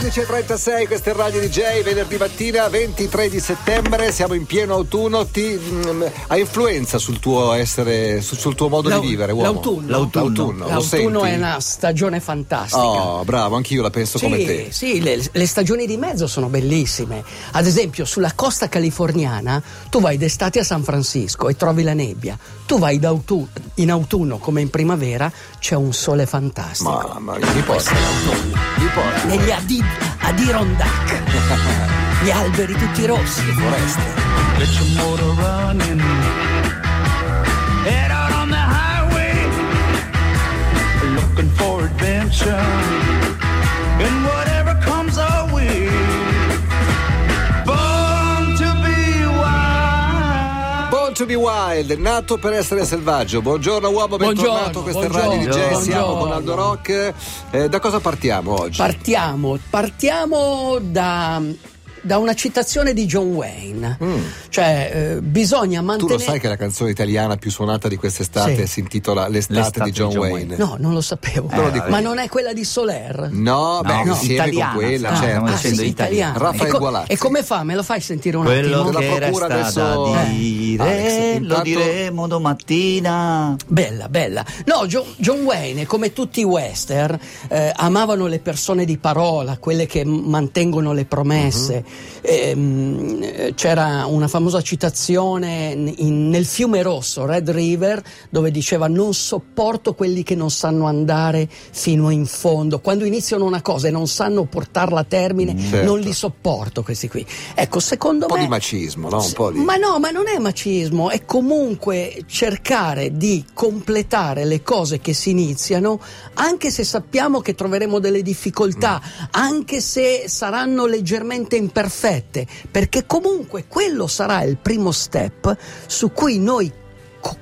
11.36, questo è Radio DJ, venerdì mattina 23 di settembre, siamo in pieno autunno, ti, mh, ha influenza sul tuo essere, sul, sul tuo modo L'au- di vivere, uomo? l'autunno. L'autunno, L'autunno senti? è una stagione fantastica. Oh, bravo, anch'io la penso come Sì, te. sì, le, le stagioni di mezzo sono bellissime. Ad esempio, sulla costa californiana tu vai d'estate a San Francisco e trovi la nebbia. Tu vai d'autu- in autunno come in primavera, c'è un sole fantastico. Mamma mia, mi porta. Mi porta. Negli Adi- Adirondack. Gli alberi tutti rossi. Foreste. Get your motor running. Head out on the highway. Looking for adventure. And whatever to be wild, nato per essere selvaggio. Buongiorno uomo, bentornato. Questo è Radio DJ, siamo con Aldo Rock. Eh, da cosa partiamo oggi? Partiamo, partiamo da, da una citazione di John Wayne. Cioè, eh, bisogna Mm. tu mantenere. lo sai che la canzone italiana più suonata di quest'estate Sì. si intitola L'estate, L'estate di John, di John Wayne. No, non lo sapevo. Te lo Ma non è quella di Soler? No, beh, no, insieme italiana, con quella, ah, certo. stiamo dicendo sì, italiano. Raffaele e, co- e come fa? Me lo fai sentire un Quello attimo? La che procura resta adesso- Eh, dire Alex, lo diremo domattina. Bella, bella. No, Jo- John Wayne, come tutti i western, eh, amavano le persone di parola, quelle che mantengono le promesse. Ehm, eh, c'era una famosa citazione in- nel fiume rosso, Red River, dove diceva non sopporto quelli che non sanno andare fino in fondo. Quando iniziano una cosa e non sanno portarla a termine, Certo. non li sopporto questi qui. Ecco, secondo Un po' me... di macismo, no? Un po' di... Ma no, ma non è macismo, è comunque cercare di completare le cose che si iniziano, anche se sappiamo che troveremo delle difficoltà, anche se saranno leggermente imperfette, perché comunque quello sarà il primo step su cui noi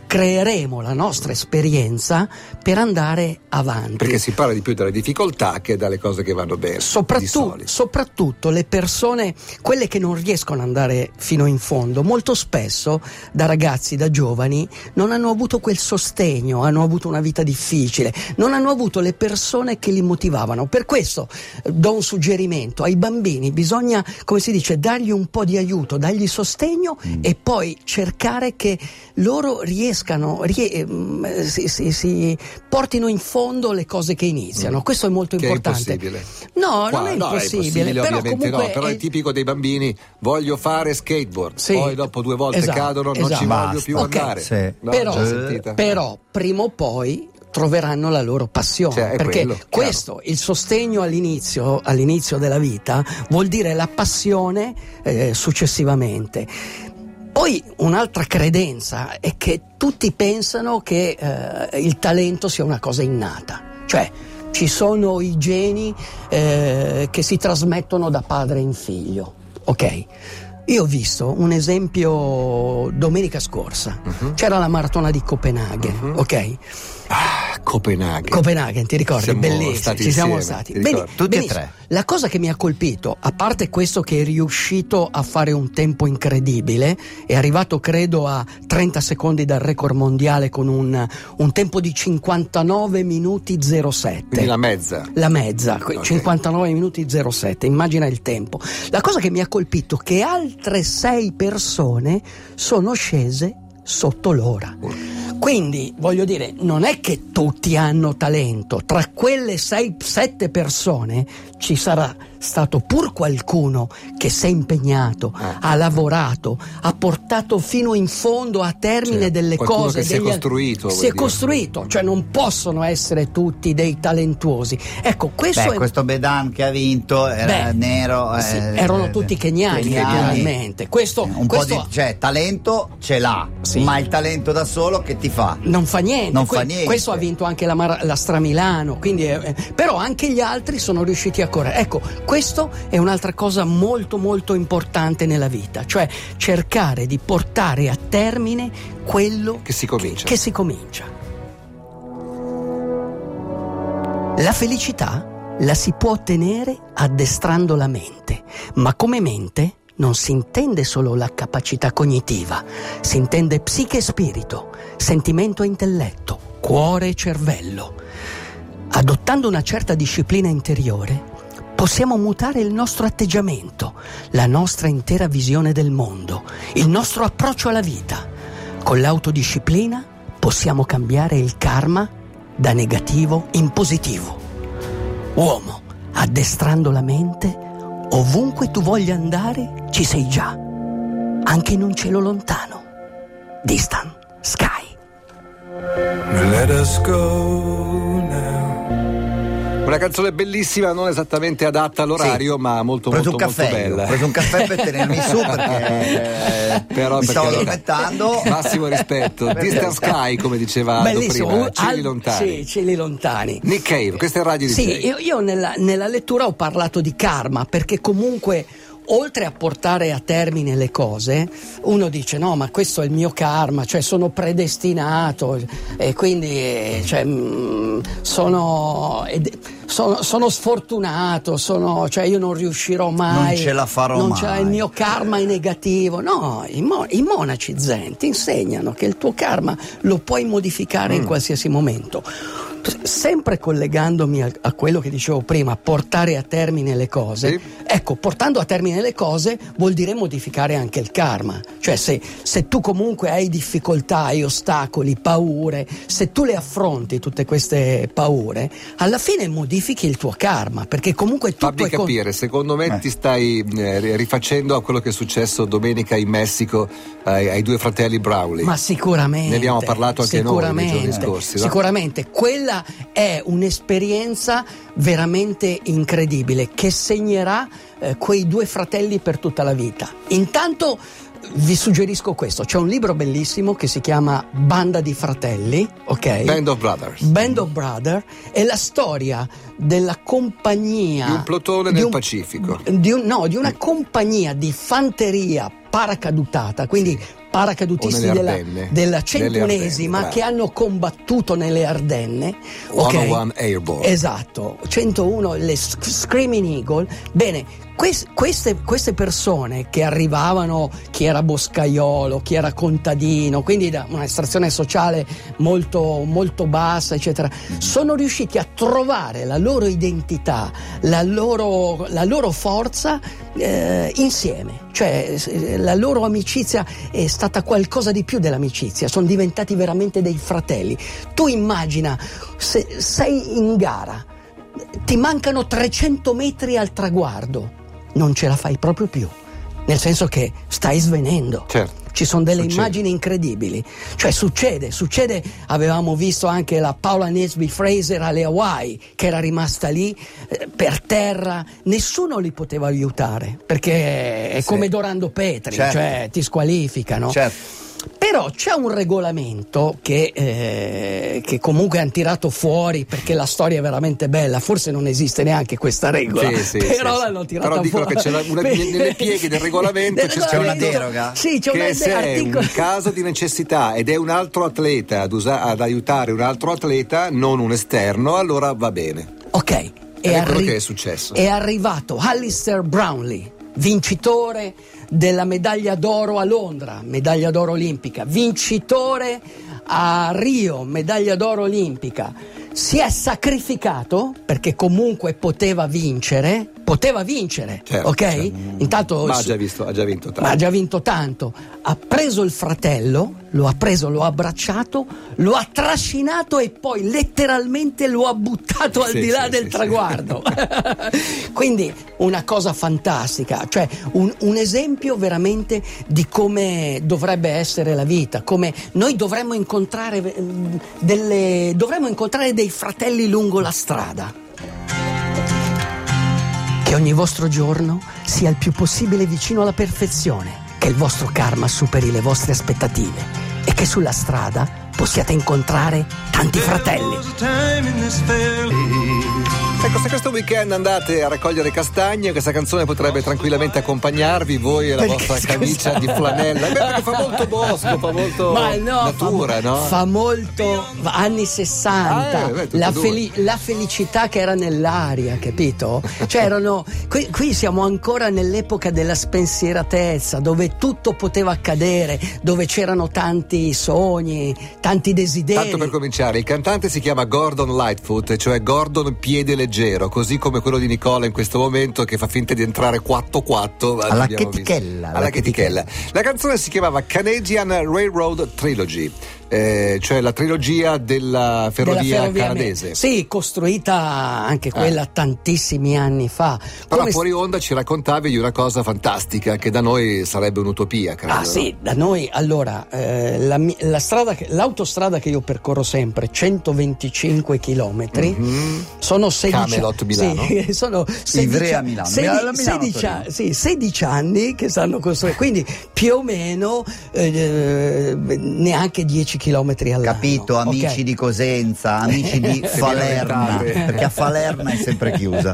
creeremo la nostra esperienza per andare avanti. Perché si parla di più dalle difficoltà che dalle cose che vanno bene. Soprattutto, soprattutto le persone, quelle che non riescono ad andare fino in fondo, molto spesso da ragazzi, da giovani, non hanno avuto quel sostegno, hanno avuto una vita difficile, non hanno avuto le persone che li motivavano. Per questo eh, do un suggerimento ai bambini, bisogna, come si dice, dargli un po' di aiuto, dargli sostegno Mm. e poi cercare che loro riescano, rie- ehm, si, si- si portino in fondo le cose che iniziano. Questo è molto Mm. Che è importante. impossibile. No, Qua- non è no, impossibile, però ovviamente comunque no, però è- è tipico dei bambini, voglio fare skateboard, Sì. poi dopo due volte Esatto, cadono, non ci esatto. voglio Basta. più Ok. andare. Sì. No, però, però prima o poi troveranno la loro passione Cioè, è perché quello, chiaro. questo il sostegno all'inizio, all'inizio della vita vuol dire la passione eh, successivamente poi un'altra credenza è che tutti pensano che eh, il talento sia una cosa innata cioè ci sono i geni eh, che si trasmettono da padre in figlio ok io ho visto un esempio domenica scorsa. Mhm. C'era la maratona di Copenaghen, ok? Ah, Copenaghen. Copenaghen, ti ricordi? Siamo Bellissimo, stati ci siamo insieme, stati. ti Bene-? Tutti e tre. La cosa che mi ha colpito, a parte questo che è riuscito a fare un tempo incredibile, è arrivato credo a 30 secondi dal record mondiale con un, un tempo di 59 minuti 07. Quindi la mezza. La mezza, que- Ok. 59 minuti 07, immagina il tempo. La cosa che mi ha colpito è che altre sei persone sono scese sotto l'ora. Quindi voglio dire, non è che tutti hanno talento, tra quelle sei, sette persone ci sarà stato pur qualcuno che si è impegnato, Ah. ha lavorato, ha portato fino in fondo a termine Cioè, delle cose. che si è costruito, Si è dire. costruito, cioè non possono essere tutti dei talentuosi. Ecco, questo Beh, è questo Bedan che ha vinto era Beh, nero. sì, eh, erano tutti keniani, keniani. naturalmente. Questo, Un questo po' di, cioè, talento ce l'ha, Sì. ma il talento da solo che ti fa? non fa niente. Non fa niente. Questo ha vinto anche la, Mar- la Stramilano, quindi, eh, eh, però anche gli altri sono riusciti a correre. Ecco, questo è un'altra cosa molto molto importante nella vita, cioè cercare di portare a termine quello Che si comincia. che si comincia. La felicità la si può ottenere addestrando la mente, ma come mente non si intende solo la capacità cognitiva, si intende psiche e spirito, sentimento e intelletto, cuore e cervello. Adottando una certa disciplina interiore, possiamo mutare il nostro atteggiamento, la nostra intera visione del mondo, il nostro approccio alla vita. Con l'autodisciplina possiamo cambiare il karma da negativo in positivo. Uomo, addestrando la mente, ovunque tu voglia andare, ci sei già, anche in un cielo lontano. Distant Sky. Let us go. Una canzone bellissima, non esattamente adatta all'orario, Sì. ma molto molto caffè, molto bella. ho preso un caffè per tenermi su perché Però mi per stavo addormentando. Massimo rispetto. Distant. Sky, come diceva Aldo Bellissimo, prima, cieli al- lontani. Sì, cieli lontani. Nick Cave, questa è Radio DJ. Sì, io, io nella, nella lettura ho parlato di karma perché comunque oltre a portare a termine le cose, uno dice no, ma questo è il mio karma, cioè sono predestinato e quindi eh, cioè, mm, sono, sono, sono sfortunato, sono, cioè io non riuscirò mai. Non ce la farò non mai. il mio karma è negativo. No, i, mo- i monaci zen ti insegnano che il tuo karma lo puoi modificare Mm. in qualsiasi momento. Sempre collegandomi a, a quello che dicevo prima, portare a termine le cose, Sì. ecco, portando a termine le cose vuol dire modificare anche il karma. Cioè, se, se tu comunque hai difficoltà, hai ostacoli, paure, se tu le affronti tutte queste paure, alla fine modifichi il tuo karma, perché comunque tutto Fammi è con- capire, secondo me Eh. ti stai eh, rifacendo a quello che è successo domenica in Messico ai, ai due fratelli Brownlee. Ma sicuramente. Ne abbiamo parlato anche noi nei giorni scorsi, no? Sicuramente, quella è un'esperienza veramente incredibile che segnerà eh, quei due fratelli per tutta la vita. Intanto vi suggerisco questo, c'è un libro bellissimo che si chiama Banda di fratelli, ok? Band of Brothers. Band of Brother è la storia della compagnia Di un plotone nel un- Pacifico. di un- no, di una compagnia di fanteria paracadutata, quindi paracadutisti O nelle della, della centunesima Ardenne, che hanno combattuto nelle Ardenne. ok? 101 Airborne. Esatto, 101 le Sc- Screaming Eagle. Bene, queste, queste persone che arrivavano, chi era boscaiolo, chi era contadino, quindi da un'estrazione sociale molto, molto bassa, eccetera, sono riusciti a trovare la loro identità, la loro, la loro forza eh, insieme. Cioè la loro amicizia è stata qualcosa di più dell'amicizia, sono diventati veramente dei fratelli. Tu immagina, se sei in gara, ti mancano 300 metri al traguardo, non ce la fai proprio più, nel senso che stai svenendo. Certo. Ci sono delle Succede. immagini incredibili, cioè succede, succede, avevamo visto anche la Paola Nesby Fraser alle Hawaii che era rimasta lì eh, per terra, nessuno li poteva aiutare perché è Sì. come Dorando Petri, Certo. cioè ti squalificano. Certo. Però c'è un regolamento che, eh, che comunque hanno tirato fuori perché la storia è veramente bella, forse non esiste neanche questa regola, Sì, sì, però sì, l'hanno tirata Però dicono fuori. che una- nelle pieghe del regolamento c'è C'è una deroga? Sì, c'è che se è articolo- un caso di necessità ed è un altro atleta ad, usa- ad aiutare un altro atleta, non un esterno, allora va bene. Ok, è quello che è successo. È arrivato Alistair Brownlee, vincitore della medaglia d'oro a Londra, medaglia d'oro olimpica, vincitore a Rio, medaglia d'oro olimpica. Si è sacrificato perché comunque poteva vincere, poteva vincere, Certo, ok? certo. Intanto Ma ha già, visto, ha già vinto tanto. ma ha già vinto tanto. Ha preso il fratello, lo ha preso, lo ha abbracciato, lo ha trascinato e poi letteralmente lo ha buttato al Sì, di là sì, del sì, traguardo. Quindi una cosa fantastica, cioè un, un esempio veramente di come dovrebbe essere la vita, come noi dovremmo incontrare, eh, delle, dovremmo incontrare dei fratelli lungo la strada. Che ogni vostro giorno sia il più possibile vicino alla perfezione, che il vostro karma superi le vostre aspettative e che sulla strada possiate incontrare tanti fratelli. Ecco, se questo weekend andate a raccogliere castagne, questa canzone potrebbe tranquillamente accompagnarvi, voi e la Perché, vostra camicia scusa? di flanella. Beh, perché fa molto bosco, fa molto Ma no, natura, fa, no? fa molto anni 60, Ah, eh, beh, la, feli- la felicità che era nell'aria, capito? Cioè erano, qui, qui siamo ancora nell'epoca della spensieratezza, dove tutto poteva accadere, dove c'erano tanti sogni, tanti desideri. Tanto per cominciare, il cantante si chiama Gordon Lightfoot, cioè Gordon Piede Leggero. Leggero, così come quello di Nicola in questo momento che fa finta di entrare 4-4. ma Alla chetichella, alla chetichella. La canzone si chiamava Canadian Railroad Trilogy, eh, cioè la trilogia della ferrovia, della ferrovia canadese. Sì, costruita anche quella tantissimi anni fa. Però Come fuori onda ci raccontavi di una cosa fantastica che da noi sarebbe un'utopia, credo. Ah sì, da noi allora eh, la, la strada che- l'autostrada che io percorro sempre, 125 km, Mhm. sono 16 Camelot, Milano? Sì, sono 16, Ivrea, Milano. 16 Milano, Milano, 16 Torino. a- sì, 16 anni che stanno costruendo, quindi più o meno eh, neanche 10 km all'anno. Capito, amici di Cosenza, amici di Falerna, perché a Falerna è sempre chiusa.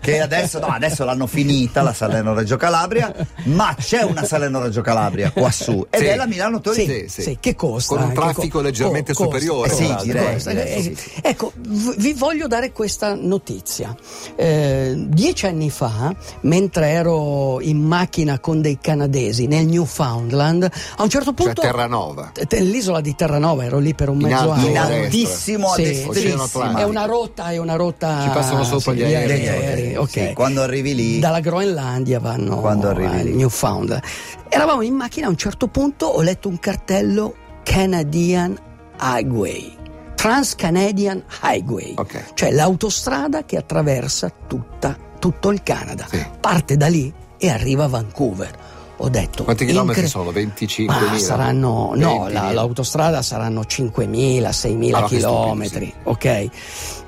Che adesso, no, adesso l'hanno finita la Salerno-Reggio Calabria, ma c'è una Salerno-Reggio Calabria qua su ed Sì. è la Milano-Torino. Sì, Sì, sì, sì. che costa? Con un che traffico leggermente costa, superiore, costa, Sì, direi, direi, Eh, sì, sì. Ecco, vi voglio dare questa notizia. Eh, dieci anni fa, mentre ero in macchina con dei canadesi nel Newfoundland, a un certo Cioè punto... Terranova. te- Nell'isola di Terranova ero lì per un In mezzo In anno. destra. altissimo a Sì. È una rotta, è una rotta. Ci passano sopra sì, gli aerei. gli aerei, ok. Sì, quando arrivi lì Dalla Groenlandia vanno Quando arrivi al lì. Newfoundland. Eravamo in macchina, a un certo punto ho letto un cartello Canadian Highway. Trans-Canadian Highway, Ok. cioè l'autostrada che attraversa tutta- tutto il Canada. Sì. Parte da lì e arriva a Vancouver. Ho detto Quanti chilometri incre- sono? 25.000? ma saranno, no, 20.000. la- l'autostrada saranno 5.000, 6.000 Ah, chilometri, ok? E,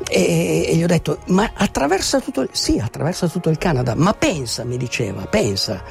e gli ho detto, ma attraversa tutto il, sì, attraversa tutto il Canada, ma pensa, mi diceva, pensa,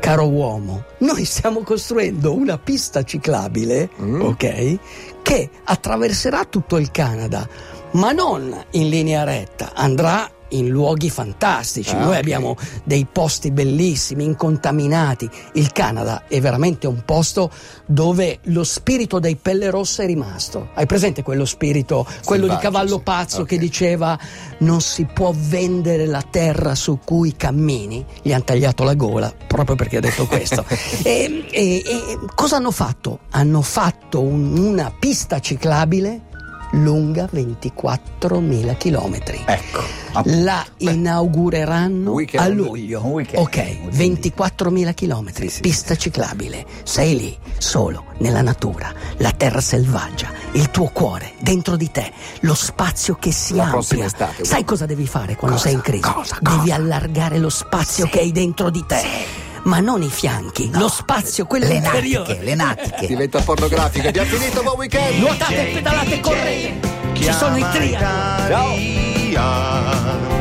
caro uomo, noi stiamo costruendo una pista ciclabile, Mm. ok? Che attraverserà tutto il Canada, ma non in linea retta, andrà in luoghi fantastici. Ah, Noi abbiamo dei posti bellissimi, incontaminati. Il Canada è veramente un posto dove lo spirito dei pelle rosse è rimasto. Hai presente quello spirito, quello di Selvaggio, cavallo sì. pazzo Ok. che diceva non si può vendere la terra su cui cammini? Gli hanno tagliato la gola proprio perché ha detto questo. e, e- e cosa hanno fatto? Hanno fatto un- una pista ciclabile lunga 24.000 chilometri. Ecco. La inaugureranno Weekend. a luglio. Weekend. Ok, Un 24.000 chilometri, Sì, sì, pista ciclabile. Sei lì, solo, nella natura, la terra selvaggia, il tuo cuore, dentro di te, lo spazio che si La amplia. estate, Sai cosa devi fare quando Cosa? sei in crisi? Cosa? Devi Cosa? allargare lo spazio che hai dentro di te. Ma non i fianchi, lo spazio, quello Le natiche, le natiche. Diventa pornografica. Abbiamo finito, buon weekend! Nuotate, pedalate, correte. Ci sono i triathlon. Ciao.